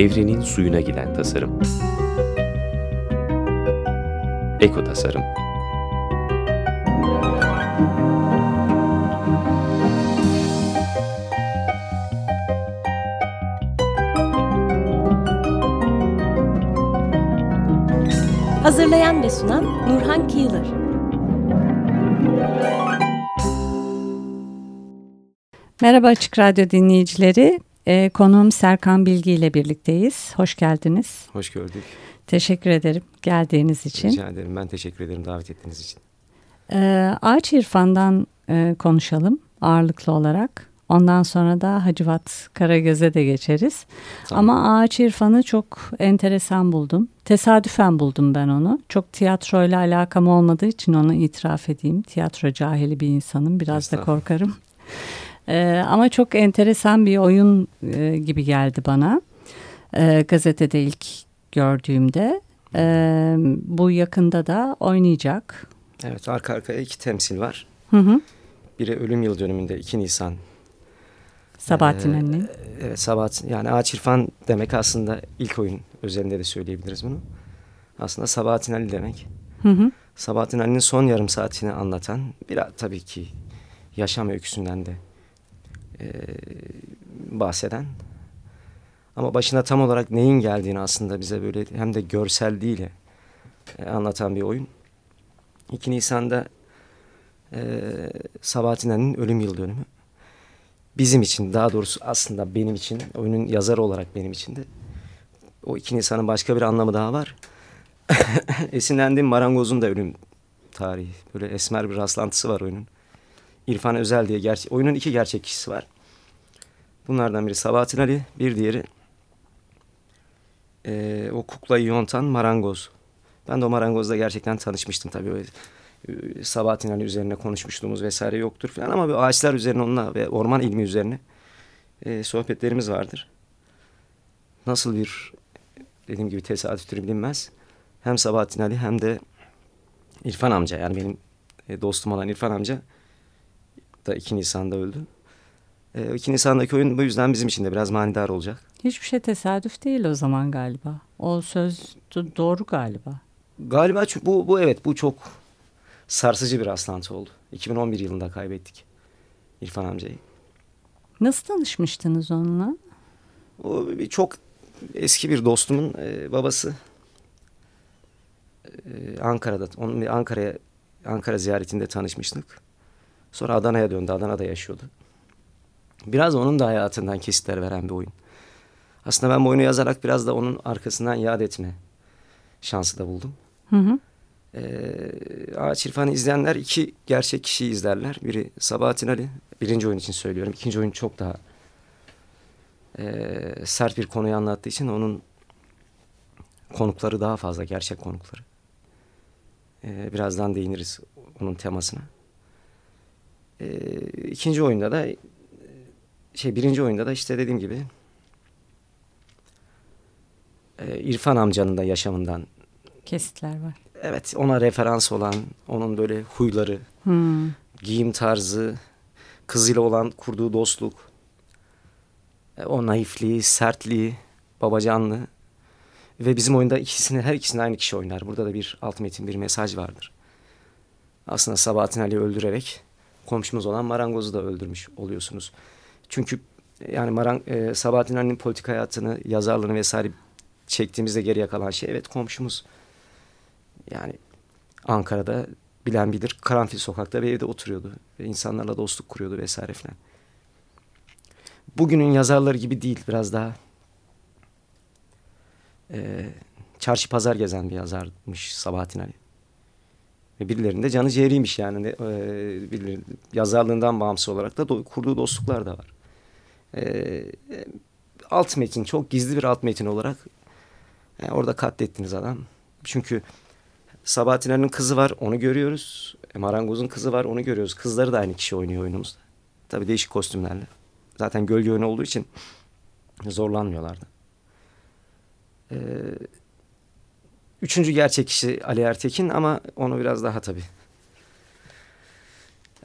Evrenin suyuna giden tasarım. Eko tasarım. Hazırlayan ve sunan Nurhan Kıyılır. Merhaba Açık Radyo dinleyicileri. Ee, konuğum Serkan Bilgi ile birlikteyiz. Hoş geldiniz. Hoş gördük. Teşekkür ederim geldiğiniz için. Rica ederim. Ben teşekkür ederim davet ettiğiniz için. Ee, ağaç irfandan e, konuşalım ağırlıklı olarak. Ondan sonra da Hacivat Karagöz'e de geçeriz. Tamam. Ama ağaç irfanı çok enteresan buldum. Tesadüfen buldum ben onu. Çok tiyatroyla alakam olmadığı için onu itiraf edeyim. Tiyatro cahili bir insanım. Biraz da korkarım. Ee, ama çok enteresan bir oyun e, gibi geldi bana. Ee, gazetede ilk gördüğümde. Ee, bu yakında da oynayacak. Evet arka arkaya iki temsil var. Hı hı. Biri ölüm yıl dönümünde 2 Nisan. Sabahattin Ee, Ali'nin. Evet Sabahattin yani Ağaç İrfan demek aslında ilk oyun özelinde de söyleyebiliriz bunu. Aslında Sabahattin Ali demek. Hı hı. Sabahattin Ali'nin son yarım saatini anlatan biraz tabii ki yaşam öyküsünden de eee, bahseden. Ama başına tam olarak neyin geldiğini aslında bize böyle hem de görselliğiyle e, anlatan bir oyun. 2 Nisan'da eee Sabahattin Ali'nin ölüm yıl dönümü. Bizim için daha doğrusu aslında benim için oyunun yazarı olarak benim için de o 2 Nisan'ın başka bir anlamı daha var. Esinlendiğim marangozun da ölüm tarihi. Böyle esmer bir rastlantısı var oyunun. İrfan Özel diye gerçe oyunun iki gerçek kişisi var. Bunlardan biri Sabahattin Ali, bir diğeri eee, o kuklayı yontan marangoz. Ben de o marangozla gerçekten tanışmıştım tabii. Öyle, e, Sabahattin Ali üzerine konuşmuşluğumuz vesaire yoktur falan ama bir ağaçlar üzerine onunla ve orman ilmi üzerine e, sohbetlerimiz vardır. Nasıl bir dediğim gibi tesadüftür bilinmez. Hem Sabahattin Ali hem de İrfan amca yani benim e, dostum olan İrfan amca da 2 Nisan'da öldü. E, 2 Nisan'daki oyun bu yüzden bizim için de biraz manidar olacak. Hiçbir şey tesadüf değil o zaman galiba. O söz do- doğru galiba. Galiba çünkü bu, bu evet bu çok sarsıcı bir rastlantı oldu. 2011 yılında kaybettik İrfan amcayı. Nasıl tanışmıştınız onunla? O bir çok eski bir dostumun e, babası e, Ankara'da onun Ankara'ya Ankara ziyaretinde tanışmıştık. Sonra Adana'ya döndü. Adana'da yaşıyordu. Biraz onun da hayatından kesitler veren bir oyun. Aslında ben bu oyunu yazarak biraz da onun arkasından yad etme şansı da buldum. Hı hı. Ee, Ağaç İrfan'ı izleyenler iki gerçek kişiyi izlerler. Biri Sabahattin Ali. Birinci oyun için söylüyorum. İkinci oyun çok daha ee, sert bir konuyu anlattığı için onun konukları daha fazla. Gerçek konukları. Ee, birazdan değiniriz onun temasına. Ee, ikinci oyunda da şey birinci oyunda da işte dediğim gibi e, İrfan amcanın da yaşamından Kesitler var. evet ona referans olan onun böyle huyları, Hmm. giyim tarzı, kızıyla olan kurduğu dostluk, e, o naifliği, sertliği, babacanlığı ve bizim oyunda ikisini her ikisini aynı kişi oynar. Burada da bir alt metin, bir mesaj vardır. Aslında Sabahattin Ali'yi öldürerek komşumuz olan Marangoz'u da öldürmüş oluyorsunuz. Çünkü yani Marang, e, Sabahattin Ali'nin politik hayatını, yazarlığını vesaire çektiğimizde geriye kalan şey evet komşumuz. Yani Ankara'da bilen bilir Karanfil sokakta bir evde oturuyordu. Ve insanlarla dostluk kuruyordu vesaire filan. Bugünün yazarları gibi değil biraz daha e, çarşı pazar gezen bir yazarmış Sabahattin Ali. Ve birilerinin de canı ciğeriymiş yani. E, birileri- yazarlığından bağımsız olarak da do- kurduğu dostluklar da var. E, e, alt metin çok gizli bir alt metin olarak e, orada katlettiniz adam. Çünkü Sabahattin kızı var onu görüyoruz. E, Marangoz'un kızı var onu görüyoruz. Kızları da aynı kişi oynuyor oyunumuzda. Tabii değişik kostümlerle. Zaten gölge oyunu olduğu için zorlanmıyorlardı. Ee, üçüncü gerçek kişi Ali Ertekin ama onu biraz daha tabii.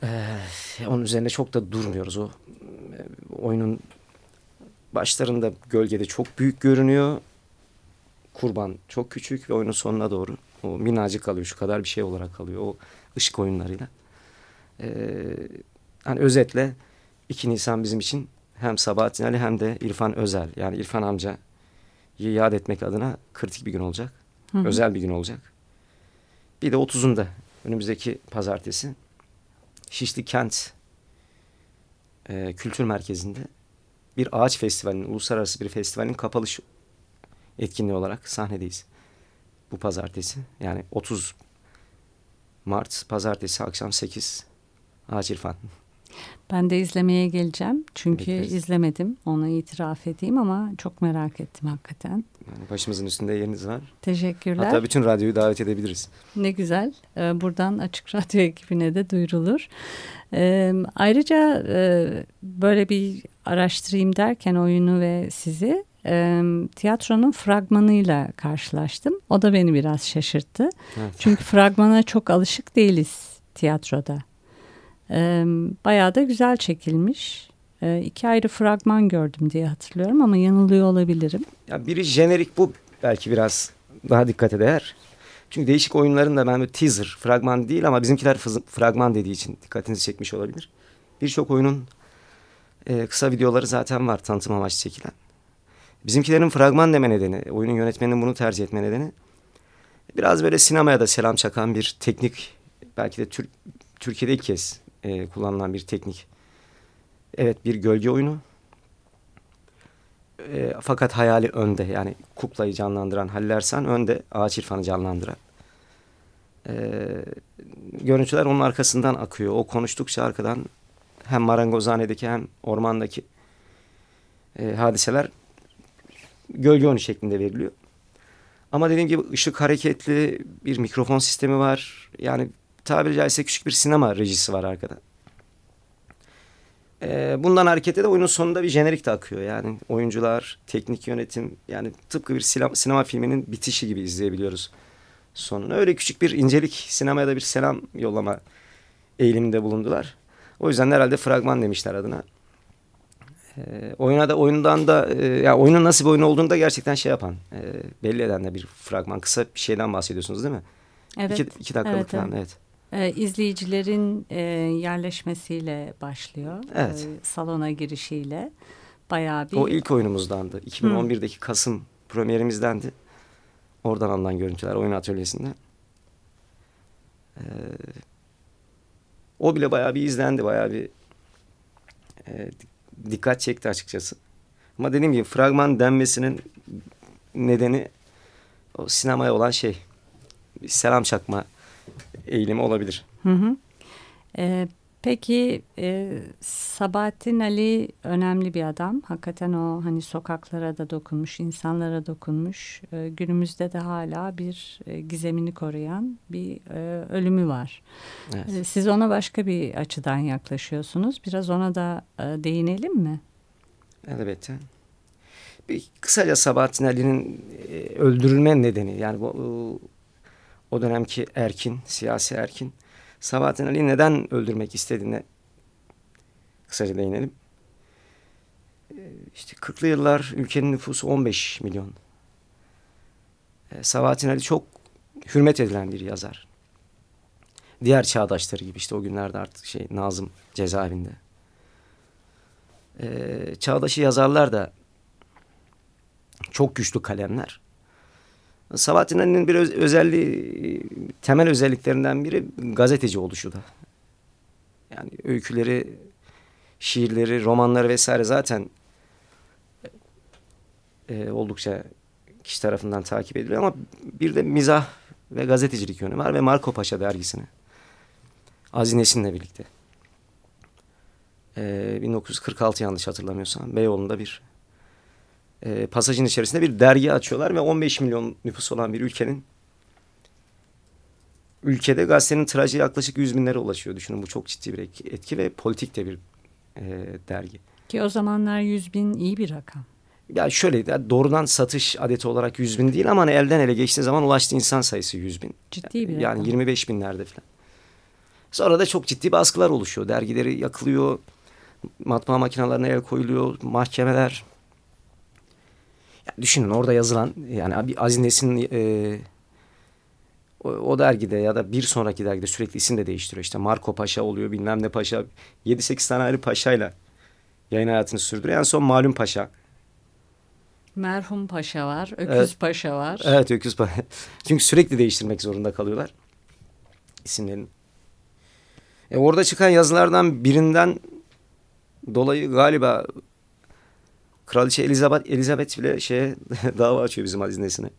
Ee, onun üzerine çok da durmuyoruz o. e, oyunun başlarında gölgede çok büyük görünüyor. Kurban çok küçük ve oyunun sonuna doğru o minnacık kalıyor. Şu kadar bir şey olarak kalıyor o ışık oyunlarıyla. Ee, hani özetle 2 Nisan bizim için hem Sabahattin Ali hem de İrfan Özel yani İrfan amca yad etmek adına kritik bir gün olacak. Hı hı. Özel bir gün olacak. Bir de 30'unda önümüzdeki pazartesi Şişli Kent e, Kültür Merkezi'nde bir ağaç festivalinin, uluslararası bir festivalin kapalış etkinliği olarak sahnedeyiz. Bu pazartesi yani 30 Mart pazartesi akşam 8 Ağaç İrfan. Ben de izlemeye geleceğim. Çünkü Bekleriz. izlemedim. Ona itiraf edeyim ama çok merak ettim hakikaten. Yani başımızın üstünde yeriniz var. Teşekkürler. Hatta bütün radyoyu davet edebiliriz. Ne güzel. Ee, Buradan Açık Radyo ekibine de duyurulur. Ee, Ayrıca e, böyle bir araştırayım derken oyunu ve sizi e, tiyatronun fragmanıyla karşılaştım. O da beni biraz şaşırttı. Evet. Çünkü fragmana çok alışık değiliz tiyatroda. Ee, Bayağı da güzel çekilmiş. Ee, İki ayrı fragman gördüm diye hatırlıyorum ama yanılıyor olabilirim. Ya biri jenerik bu belki biraz daha dikkate değer. Çünkü değişik oyunların da ben böyle teaser, fragman değil ama bizimkiler fragman dediği için dikkatinizi çekmiş olabilir. Birçok oyunun e, kısa videoları zaten var tanıtım amaçlı çekilen. Bizimkilerin fragman deme nedeni, oyunun yönetmeninin bunu tercih etme nedeni biraz böyle sinemaya da selam çakan bir teknik, belki de Tür- Türkiye'de ilk kez e, kullanılan bir teknik. Evet bir gölge oyunu. E, fakat hayali önde yani kuklayı canlandıran Halil Ersan önde ağaç irfanı canlandıran. E, görüntüler onun arkasından akıyor. O konuştukça arkadan hem marangozhanedeki hem ormandaki e, hadiseler gölge oyunu şeklinde veriliyor. Ama dediğim gibi ışık hareketli bir mikrofon sistemi var. Yani tabiri caizse küçük bir sinema rejisi var arkada. Ee, bundan hareketle de oyunun sonunda bir jenerik de akıyor. Yani oyuncular, teknik yönetim yani tıpkı bir sinema, sinema filminin bitişi gibi izleyebiliyoruz sonunu. Öyle küçük bir incelik sinemaya da bir selam yollama eğiliminde bulundular. O yüzden herhalde fragman demişler adına. Ee, oyuna da oyundan da e, ya oyunun nasıl bir oyun olduğunu da gerçekten şey yapan, e, belli eden de bir fragman. Kısa bir şeyden bahsediyorsunuz değil mi? Evet. İki, iki dakikalık evet, falan evet. evet. Ee, izleyicilerin e, yerleşmesiyle başlıyor. Evet. Ee, salona girişiyle. Bayağı bir... O ilk oyunumuzdandı. 2011'deki Kasım premierimizdendi. Oradan alınan görüntüler oyun atölyesinde. Ee, o bile bayağı bir izlendi. Bayağı bir e, dik- dikkat çekti açıkçası. Ama dediğim gibi fragman denmesinin nedeni o sinemaya olan şey. Selam çakma eğilimi olabilir. Hı hı. Ee, peki e, Sabahattin Ali önemli bir adam. Hakikaten o hani sokaklara da dokunmuş, insanlara dokunmuş. Ee, günümüzde de hala bir e, gizemini koruyan bir e, ölümü var. Evet. Ee, siz ona başka bir açıdan yaklaşıyorsunuz. Biraz ona da e, değinelim mi? Elbette. Bir kısaca Sabahattin Ali'nin e, öldürülme nedeni yani bu, o- o dönemki erkin, siyasi erkin Sabahattin Ali'yi neden öldürmek istediğine kısaca değinelim. E, İşte 40'lı yıllar ülkenin nüfusu 15 milyon. E, Sabahattin Ali çok hürmet edilen bir yazar. Diğer çağdaşları gibi işte o günlerde artık şey Nazım cezaevinde. Ee, çağdaşı yazarlar da çok güçlü kalemler. Sabahattin Ali'nin bir öz- özelliği, temel özelliklerinden biri gazeteci oluşu da. Yani öyküleri, şiirleri, romanları vesaire zaten e, oldukça kişi tarafından takip ediliyor ama bir de mizah ve gazetecilik yönü var ve Marco Paşa dergisini Aziz Nesin'le birlikte e, 1946 yanlış hatırlamıyorsam Beyoğlu'nda bir e, pasajın içerisinde bir dergi açıyorlar ve 15 milyon nüfus olan bir ülkenin ülkede gazetenin tirajı yaklaşık 100 binlere ulaşıyor. Düşünün bu çok ciddi bir etki, ve politik de bir e, dergi. Ki o zamanlar 100 bin iyi bir rakam. Ya şöyle doğrudan satış adeti olarak 100 bin değil ama hani elden ele geçtiği zaman ulaştığı insan sayısı 100 bin. Ciddi bir Yani rakam. 25 binlerde falan. Sonra da çok ciddi baskılar oluşuyor. Dergileri yakılıyor. Matbaa makinelerine el koyuluyor. Mahkemeler. Düşünün orada yazılan yani bir Aziz Nesin'in e, o, o dergide ya da bir sonraki dergide sürekli isim de değiştiriyor. İşte Marco Paşa oluyor bilmem ne Paşa. 7-8 tane ayrı paşayla yayın hayatını sürdürüyor. En son Malum Paşa. Merhum Paşa var, Öküz Evet. Paşa var. Evet Öküz Paşa. Çünkü sürekli değiştirmek zorunda kalıyorlar isimlerini. E, orada çıkan yazılardan birinden dolayı galiba Kraliçe Elizabeth, Elizabeth bile şeye dava açıyor bizim Aziz Nesin'e.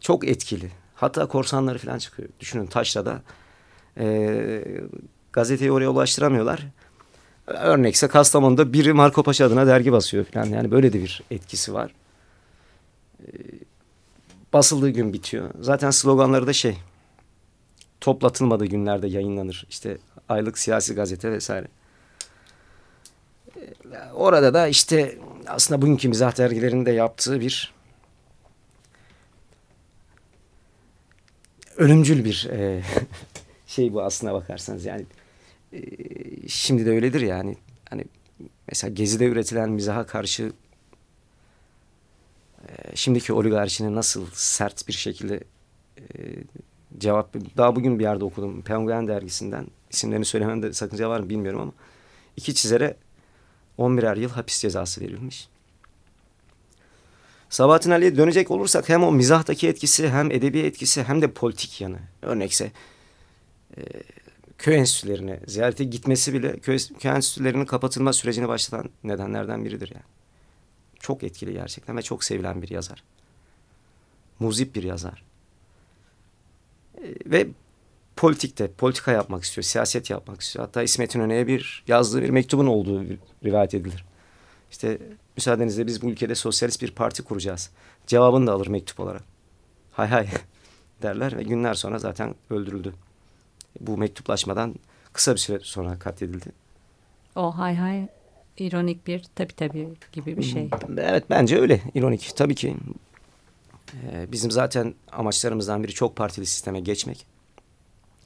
Çok etkili. Hatta korsanları falan çıkıyor. Düşünün Taşra'da e, gazeteyi oraya ulaştıramıyorlar. Örnekse Kastamonu'da biri Marco Paşa adına dergi basıyor falan. Yani böyle de bir etkisi var. E, basıldığı gün bitiyor. Zaten sloganları da şey toplatılmadığı günlerde yayınlanır. İşte aylık siyasi gazete vesaire. E, Orada da işte aslında bugünkü mizah dergilerinde yaptığı bir ölümcül bir e, şey bu aslına bakarsanız. Yani e, şimdi de öyledir yani hani mesela Gezi'de üretilen mizaha karşı e, şimdiki oligarşinin nasıl sert bir şekilde e, cevap daha bugün bir yerde okudum. Penguen dergisinden isimlerini söylememde sakınca var mı bilmiyorum ama iki çizere 11'er yıl hapis cezası verilmiş. Sabahattin Ali'ye dönecek olursak hem o mizahtaki etkisi hem edebi etkisi hem de politik yanı. Örnekse e, köy enstitülerine ziyarete gitmesi bile köy, köy enstitülerinin kapatılma sürecini başlatan nedenlerden biridir yani. Çok etkili gerçekten ve çok sevilen bir yazar. Muzip bir yazar. E, ve politikte, politika yapmak istiyor, siyaset yapmak istiyor. Hatta İsmet İnönü'ye bir yazdığı bir mektubun olduğu rivayet edilir. İşte müsaadenizle biz bu ülkede sosyalist bir parti kuracağız. Cevabını da alır mektup olarak. Hay hay derler ve günler sonra zaten öldürüldü. Bu mektuplaşmadan kısa bir süre sonra katledildi. O hay hay ironik bir tabi tabi gibi bir şey. Evet bence öyle ironik. Tabii ki e, bizim zaten amaçlarımızdan biri çok partili sisteme geçmek.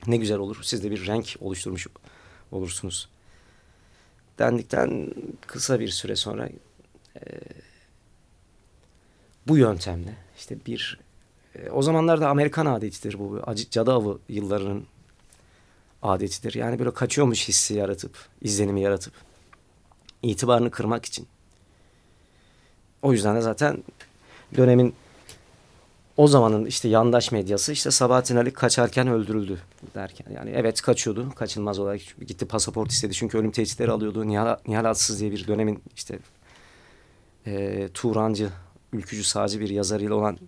Ne güzel olur. Siz de bir renk oluşturmuş olursunuz. Dendikten kısa bir süre sonra e, bu yöntemle işte bir e, o zamanlarda Amerikan adetidir bu. Acı, cadı avı yıllarının adetidir. Yani böyle kaçıyormuş hissi yaratıp, izlenimi yaratıp itibarını kırmak için. O yüzden de zaten dönemin o zamanın işte yandaş medyası işte Sabahattin Ali kaçarken öldürüldü derken. Yani evet kaçıyordu. Kaçınmaz olarak gitti pasaport istedi. Çünkü ölüm tehditleri alıyordu. Nihal, Nihal diye bir dönemin işte e, Turancı, ülkücü, sağcı bir yazarıyla olan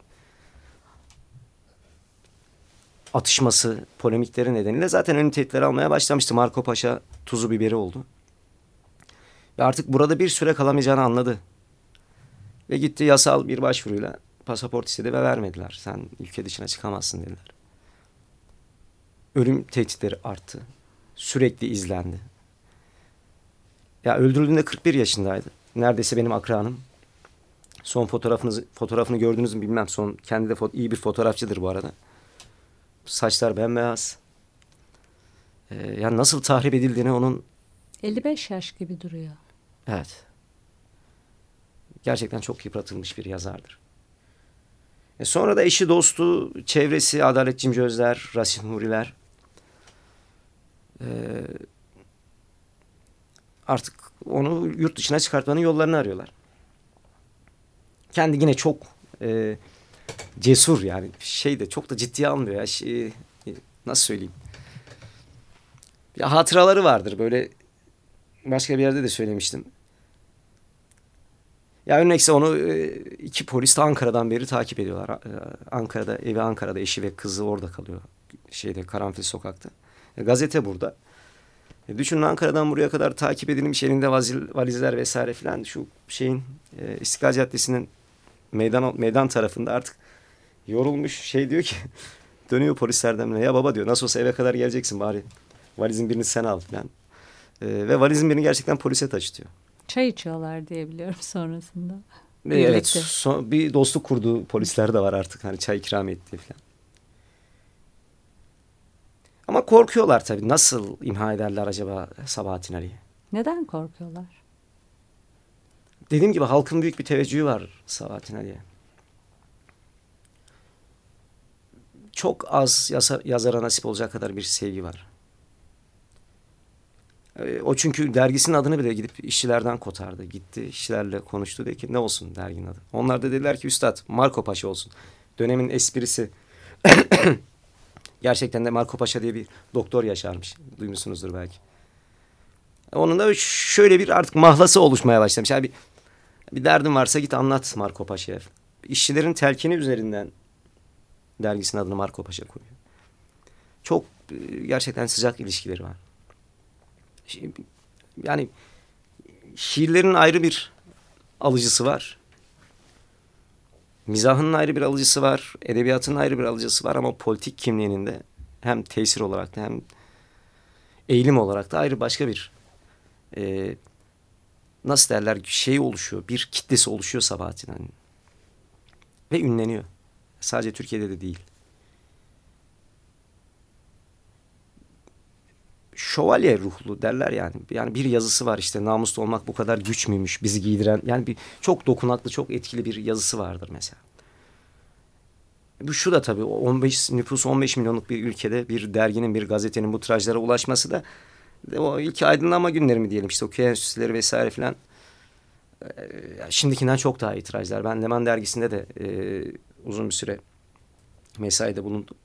atışması, polemikleri nedeniyle zaten ölüm tehditleri almaya başlamıştı. Marco Paşa tuzu biberi oldu. Ve artık burada bir süre kalamayacağını anladı. Ve gitti yasal bir başvuruyla pasaport istedi ve vermediler. Sen ülke dışına çıkamazsın dediler. Ölüm tehditleri arttı. Sürekli izlendi. Ya öldürüldüğünde 41 yaşındaydı. Neredeyse benim akranım. Son fotoğrafınızı fotoğrafını gördünüz mü bilmem. Son kendi de iyi bir fotoğrafçıdır bu arada. Saçlar bembeyaz. Ee, yani nasıl tahrip edildiğini onun 55 yaş gibi duruyor. Evet. Gerçekten çok yıpratılmış bir yazardır. E sonra da eşi, dostu, çevresi, Adalet Cimci Özler, Rasim Huriler e, artık onu yurt dışına çıkartmanın yollarını arıyorlar. Kendi yine çok e, cesur yani şey de çok da ciddiye almıyor ya. Şey, nasıl söyleyeyim? Ya hatıraları vardır böyle başka bir yerde de söylemiştim. Ya örnekse onu e, iki polis de Ankara'dan beri takip ediyorlar. E, Ankara'da evi Ankara'da eşi ve kızı orada kalıyor. Şeyde Karanfil sokakta. E, gazete burada. Düşünün Ankara'dan buraya kadar takip edilmiş elinde vazil, valizler vesaire filan şu şeyin e, İstiklal Caddesi'nin meydan meydan tarafında artık yorulmuş şey diyor ki dönüyor polislerden ya baba diyor nasıl olsa eve kadar geleceksin bari valizin birini sen al filan. E, ve valizin birini gerçekten polise taşıtıyor. Çay içiyorlar diye biliyorum sonrasında. Birlikte. Evet son, bir dostluk kurduğu polisler de var artık hani çay ikram ettiği falan. Ama korkuyorlar tabii. Nasıl imha ederler acaba Sabahattin Ali'yi? Neden korkuyorlar? Dediğim gibi halkın büyük bir teveccühü var Sabahattin Ali'ye. Çok az yazar, yazara nasip olacak kadar bir sevgi var. E, o çünkü dergisinin adını bile gidip işçilerden kotardı. Gitti işçilerle konuştu dedi ki ne olsun derginin adı. Onlar da dediler ki üstad Marco Paşa olsun. Dönemin esprisi. Gerçekten de Marco Paşa diye bir doktor yaşarmış. Duymuşsunuzdur belki. Onun da şöyle bir artık mahlası oluşmaya başlamış. Yani bir, bir derdin varsa git anlat Marco Paşa'ya. İşçilerin telkini üzerinden dergisinin adını Marco Paşa koyuyor. Çok e, gerçekten sıcak ilişkileri var. Yani şiirlerin ayrı bir alıcısı var. Mizahın ayrı bir alıcısı var. Edebiyatın ayrı bir alıcısı var ama politik kimliğinin de hem tesir olarak da hem eğilim olarak da ayrı başka bir e, nasıl derler şey oluşuyor. Bir kitlesi oluşuyor Sabahattin hani. Ve ünleniyor. Sadece Türkiye'de de değil. Şövalye ruhlu derler yani. Yani bir yazısı var işte namuslu olmak bu kadar güç müymüş bizi giydiren. Yani bir çok dokunaklı, çok etkili bir yazısı vardır mesela. Bu şu da tabii 15 nüfus 15 milyonluk bir ülkede bir derginin, bir gazetenin bu tirajlara ulaşması da o ilk aydınlanma günleri mi diyelim işte o köy enstitüleri vesaire filan. Ee, şimdikinden çok daha iyi. Ben Leman dergisinde de e, uzun bir süre mesaide bulundum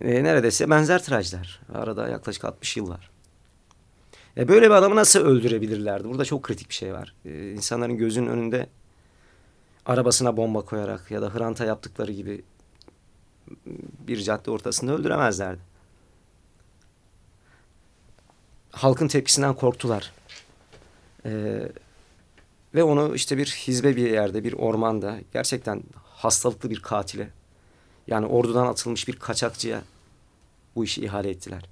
e, neredeyse benzer tirajlar. Arada yaklaşık 60 yıl var. E, böyle bir adamı nasıl öldürebilirlerdi? Burada çok kritik bir şey var. E, insanların gözünün önünde arabasına bomba koyarak ya da Hrant'a yaptıkları gibi bir cadde ortasında öldüremezlerdi. Halkın tepkisinden korktular. Ee, ve onu işte bir hizbe bir yerde, bir ormanda gerçekten hastalıklı bir katile yani ordudan atılmış bir kaçakçıya bu işi ihale ettiler.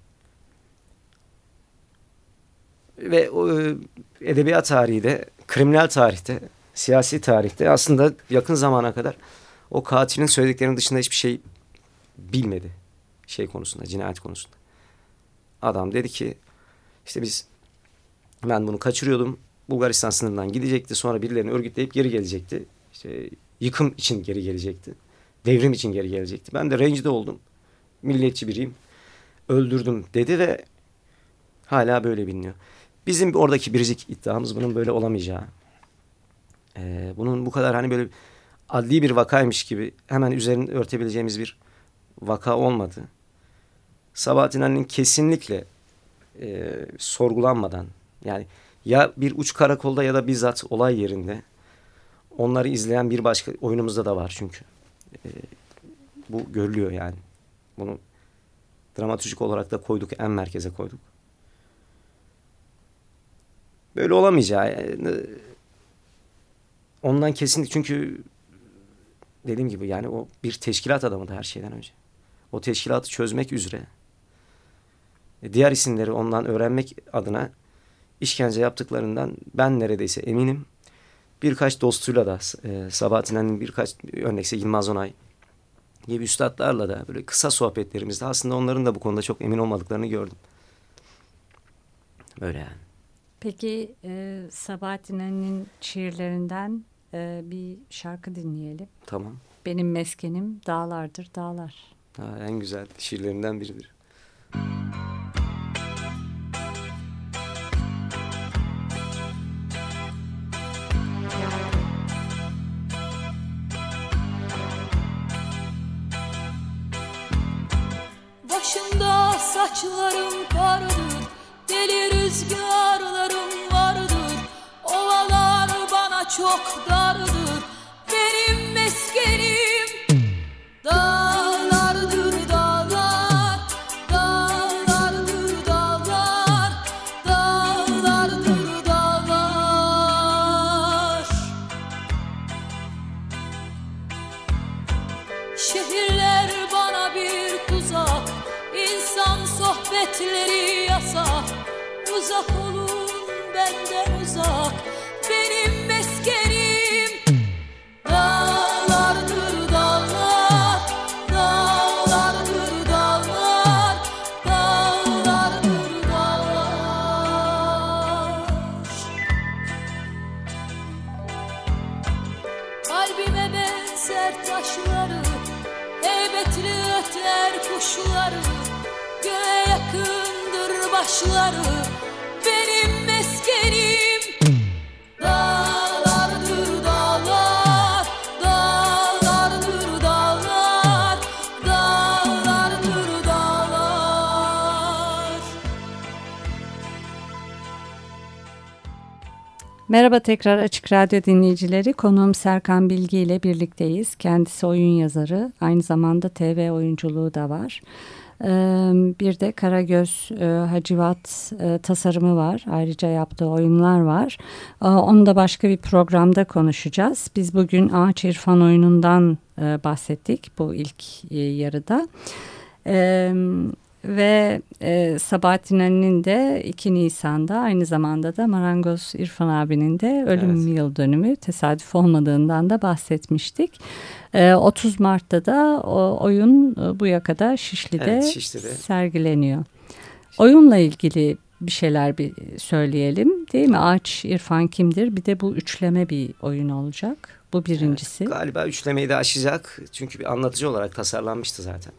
Ve o, e, edebiyat tarihi de, kriminal tarihte, siyasi tarihte aslında yakın zamana kadar o katilin söylediklerinin dışında hiçbir şey bilmedi. Şey konusunda, cinayet konusunda. Adam dedi ki işte biz ben bunu kaçırıyordum. Bulgaristan sınırından gidecekti. Sonra birilerini örgütleyip geri gelecekti. İşte yıkım için geri gelecekti. Devrim için geri gelecekti. Ben de rencide oldum. Milliyetçi biriyim. Öldürdüm dedi ve hala böyle biliniyor. Bizim oradaki biricik iddiamız bunun böyle olamayacağı. Ee, bunun bu kadar hani böyle adli bir vakaymış gibi hemen üzerine örtebileceğimiz bir vaka olmadı. Sabahattin Ali'nin kesinlikle e, sorgulanmadan yani ya bir uç karakolda ya da bizzat olay yerinde onları izleyen bir başka oyunumuzda da var çünkü bu görülüyor yani. Bunu dramatürjik olarak da koyduk, en merkeze koyduk. Böyle olamayacağı yani, ondan kesinlikle çünkü dediğim gibi yani o bir teşkilat adamı da her şeyden önce. O teşkilatı çözmek üzere e, diğer isimleri ondan öğrenmek adına işkence yaptıklarından ben neredeyse eminim birkaç dostuyla da e, Sabahattin'in birkaç örnekse Yılmaz Onay gibi üstadlarla da böyle kısa sohbetlerimizde aslında onların da bu konuda çok emin olmadıklarını gördüm. Böyle yani. Peki e, Sabahattin'in şiirlerinden e, bir şarkı dinleyelim. Tamam. Benim meskenim dağlardır dağlar. Ha, en güzel şiirlerinden biridir. Şehirler bana bir tuzak İnsan sohbetleri yasak. Uzak olun benden uzak başları Benim meskenim Dağlardır dağlar Dağlardır dağlar Dağlardır dağlar Merhaba tekrar Açık Radyo dinleyicileri. Konuğum Serkan Bilgi ile birlikteyiz. Kendisi oyun yazarı. Aynı zamanda TV oyunculuğu da var. Bir de Karagöz Hacivat tasarımı var. Ayrıca yaptığı oyunlar var. Onu da başka bir programda konuşacağız. Biz bugün Ağaç İrfan oyunundan bahsettik bu ilk yarıda. Ve e, Sabahattin Ali'nin de 2 Nisan'da aynı zamanda da Marangoz İrfan abinin de ölüm Evet. yıl dönümü tesadüf olmadığından da bahsetmiştik. E, 30 Mart'ta da o oyun e, bu yakada Şişli'de, Evet, Şişli'de. sergileniyor. Oyunla ilgili bir şeyler bir söyleyelim değil mi? Ağaç İrfan kimdir? Bir de bu üçleme bir oyun olacak. Bu birincisi. Galiba üçlemeyi de aşacak. Çünkü bir anlatıcı olarak tasarlanmıştı zaten.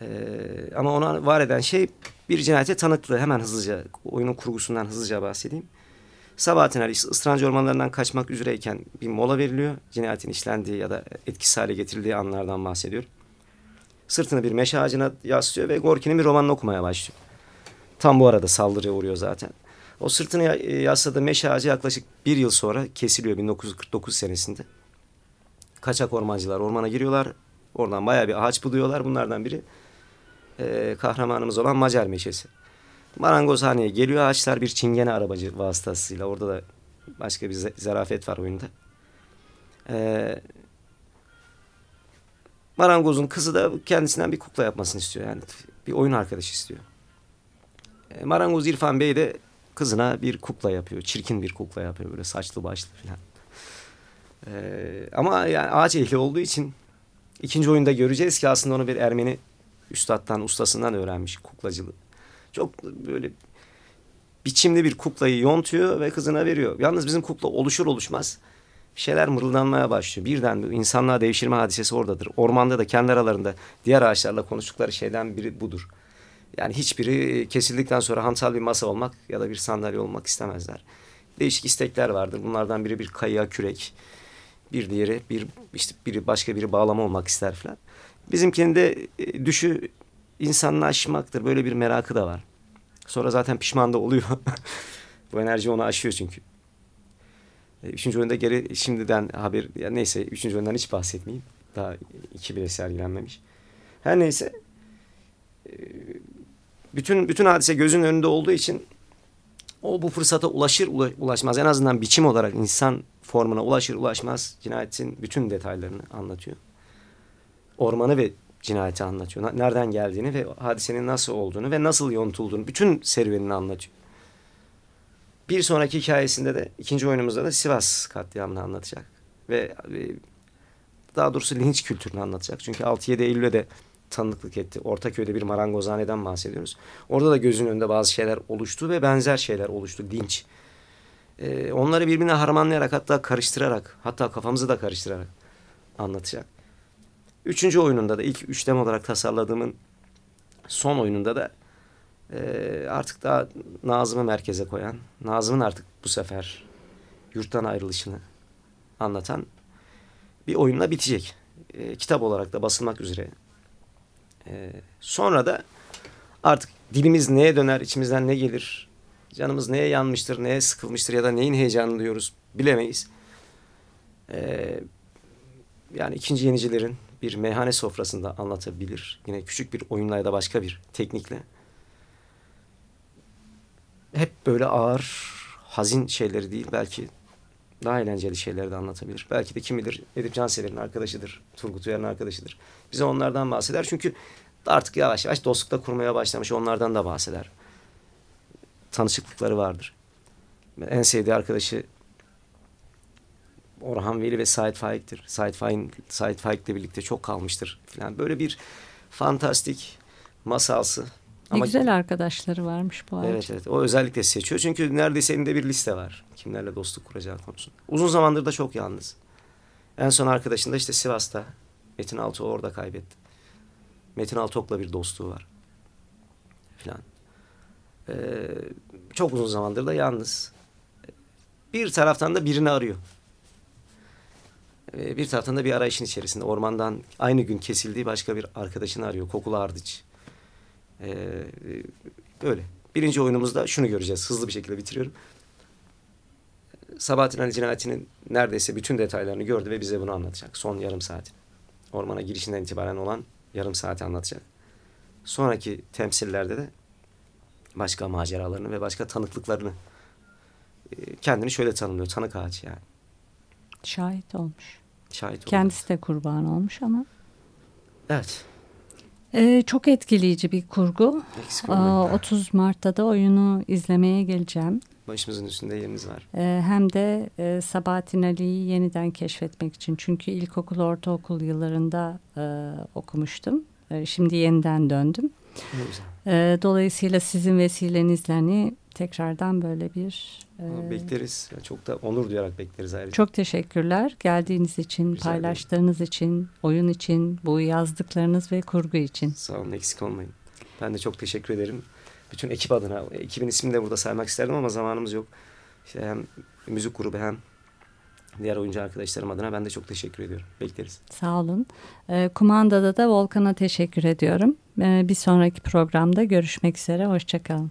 Ee, ama ona var eden şey bir cinayete tanıklığı. Hemen hızlıca oyunun kurgusundan hızlıca bahsedeyim. Sabahattin Ali ıstırancı ormanlarından kaçmak üzereyken bir mola veriliyor. Cinayetin işlendiği ya da etkisiz hale getirildiği anlardan bahsediyor. Sırtını bir meşe ağacına yaslıyor ve Gorki'nin bir romanını okumaya başlıyor. Tam bu arada saldırıya uğruyor zaten. O sırtını ya- yasladığı meşe ağacı yaklaşık bir yıl sonra kesiliyor 1949 senesinde. Kaçak ormancılar ormana giriyorlar. Oradan bayağı bir ağaç buluyorlar. Bunlardan biri e, kahramanımız olan Macar meşesi. Marangozhaneye geliyor ağaçlar bir çingene arabacı vasıtasıyla. Orada da başka bir zarafet var oyunda. E, marangozun kızı da kendisinden bir kukla yapmasını istiyor. Yani bir oyun arkadaşı istiyor. E, marangoz İrfan Bey de kızına bir kukla yapıyor. Çirkin bir kukla yapıyor böyle saçlı başlı falan. Ee, ama yani ağaç ehli olduğu için ikinci oyunda göreceğiz ki aslında onu bir Ermeni üstattan, ustasından öğrenmiş kuklacılığı. Çok böyle biçimli bir kuklayı yontuyor ve kızına veriyor. Yalnız bizim kukla oluşur oluşmaz bir şeyler mırıldanmaya başlıyor. Birden insanlığa devşirme hadisesi oradadır. Ormanda da kendi aralarında diğer ağaçlarla konuştukları şeyden biri budur. Yani hiçbiri kesildikten sonra hantal bir masa olmak ya da bir sandalye olmak istemezler. Değişik istekler vardır. Bunlardan biri bir kayığa kürek, bir diğeri bir işte biri başka biri bağlama olmak ister falan. Bizimkinin e, düşü insanlaşmaktır. Böyle bir merakı da var. Sonra zaten pişman da oluyor. Bu enerji onu aşıyor çünkü. E, Üçüncü oyunda geri şimdiden haber ya neyse üçüncü oyundan hiç bahsetmeyeyim. Daha iki bile sergilenmemiş. Her neyse e, bütün bütün hadise gözün önünde olduğu için o bu fırsata ulaşır ula- ulaşmaz en azından biçim olarak insan formuna ulaşır ulaşmaz cinayetin bütün detaylarını anlatıyor. Ormanı ve cinayeti anlatıyor. Nereden geldiğini ve hadisenin nasıl olduğunu ve nasıl yontulduğunu bütün serüvenini anlatıyor. Bir sonraki hikayesinde de ikinci oyunumuzda da Sivas katliamını anlatacak. Ve e, daha doğrusu linç kültürünü anlatacak. Çünkü 6-7 Eylül'e de tanıklık etti. Ortaköy'de bir marangozhaneden bahsediyoruz. Orada da gözün önünde bazı şeyler oluştu ve benzer şeyler oluştu. Linç. Ee, onları birbirine harmanlayarak hatta karıştırarak hatta kafamızı da karıştırarak anlatacak. Üçüncü oyununda da ilk üçlem olarak tasarladığımın son oyununda da e, artık daha Nazım'ı merkeze koyan, Nazım'ın artık bu sefer yurttan ayrılışını anlatan bir oyunla bitecek. E, kitap olarak da basılmak üzere. E, sonra da artık dilimiz neye döner, içimizden ne gelir, canımız neye yanmıştır, neye sıkılmıştır ya da neyin heyecanını duyuyoruz bilemeyiz. E, yani ikinci yenicilerin bir meyhane sofrasında anlatabilir. Yine küçük bir oyunla ya da başka bir teknikle. Hep böyle ağır, hazin şeyleri değil belki daha eğlenceli şeyleri de anlatabilir. Belki de kim bilir Edip Cansever'in arkadaşıdır, Turgut Uyar'ın arkadaşıdır. Bize onlardan bahseder çünkü artık yavaş yavaş dostlukla kurmaya başlamış onlardan da bahseder. Tanışıklıkları vardır. En sevdiği arkadaşı Orhan Veli ve Sait Faik'tir. Sait Faik, Sait Faik'le birlikte çok kalmıştır falan. Böyle bir fantastik masalsı. Ne güzel arkadaşları varmış bu ağacın. Evet evet o özellikle seçiyor. Çünkü neredeyse elinde bir liste var. Kimlerle dostluk kuracağı konusunda. Uzun zamandır da çok yalnız. En son arkadaşında işte Sivas'ta Metin Altuğ orada kaybetti. Metin Altuğ'la bir dostluğu var. Filan. Ee, çok uzun zamandır da yalnız. Bir taraftan da birini arıyor. Ee, bir taraftan da bir arayışın içerisinde. Ormandan aynı gün kesildiği başka bir arkadaşını arıyor. Kokulu Ardıç. Ee, böyle. Birinci oyunumuzda şunu göreceğiz. Hızlı bir şekilde bitiriyorum. Sabahattin Ali cinayetinin neredeyse bütün detaylarını gördü ve bize bunu anlatacak. Son yarım saat. Ormana girişinden itibaren olan yarım saati anlatacak. Sonraki temsillerde de başka maceralarını ve başka tanıklıklarını e, kendini şöyle tanımlıyor. Tanık ağacı yani. Şahit olmuş. Şahit oldu. Kendisi de kurban olmuş ama. Evet. Ee, çok etkileyici bir kurgu. Eksik olmayın. 30 Mart'ta da oyunu izlemeye geleceğim. Başımızın üstünde yeriniz var. Ee, hem de e, Sabahattin Ali'yi yeniden keşfetmek için. Çünkü ilkokul, ortaokul yıllarında e, okumuştum. E, şimdi yeniden döndüm. Ne güzel. E, dolayısıyla sizin vesilenizle hani tekrardan böyle bir... e, Bekleriz. Çok da onur duyarak bekleriz ayrıca. çok teşekkürler geldiğiniz için, ederim. paylaştığınız için, oyun için, bu yazdıklarınız ve kurgu için. Sağ olun eksik olmayın. Ben de çok teşekkür ederim. Bütün ekip adına. Ekibin ismini de burada saymak isterdim ama zamanımız yok. İşte hem müzik grubu hem diğer oyuncu arkadaşlarım adına ben de çok teşekkür ediyorum. Bekleriz. Sağ olun. E, kumandada da Volkan'a teşekkür ediyorum. E, bir sonraki programda görüşmek üzere. Hoşçakalın.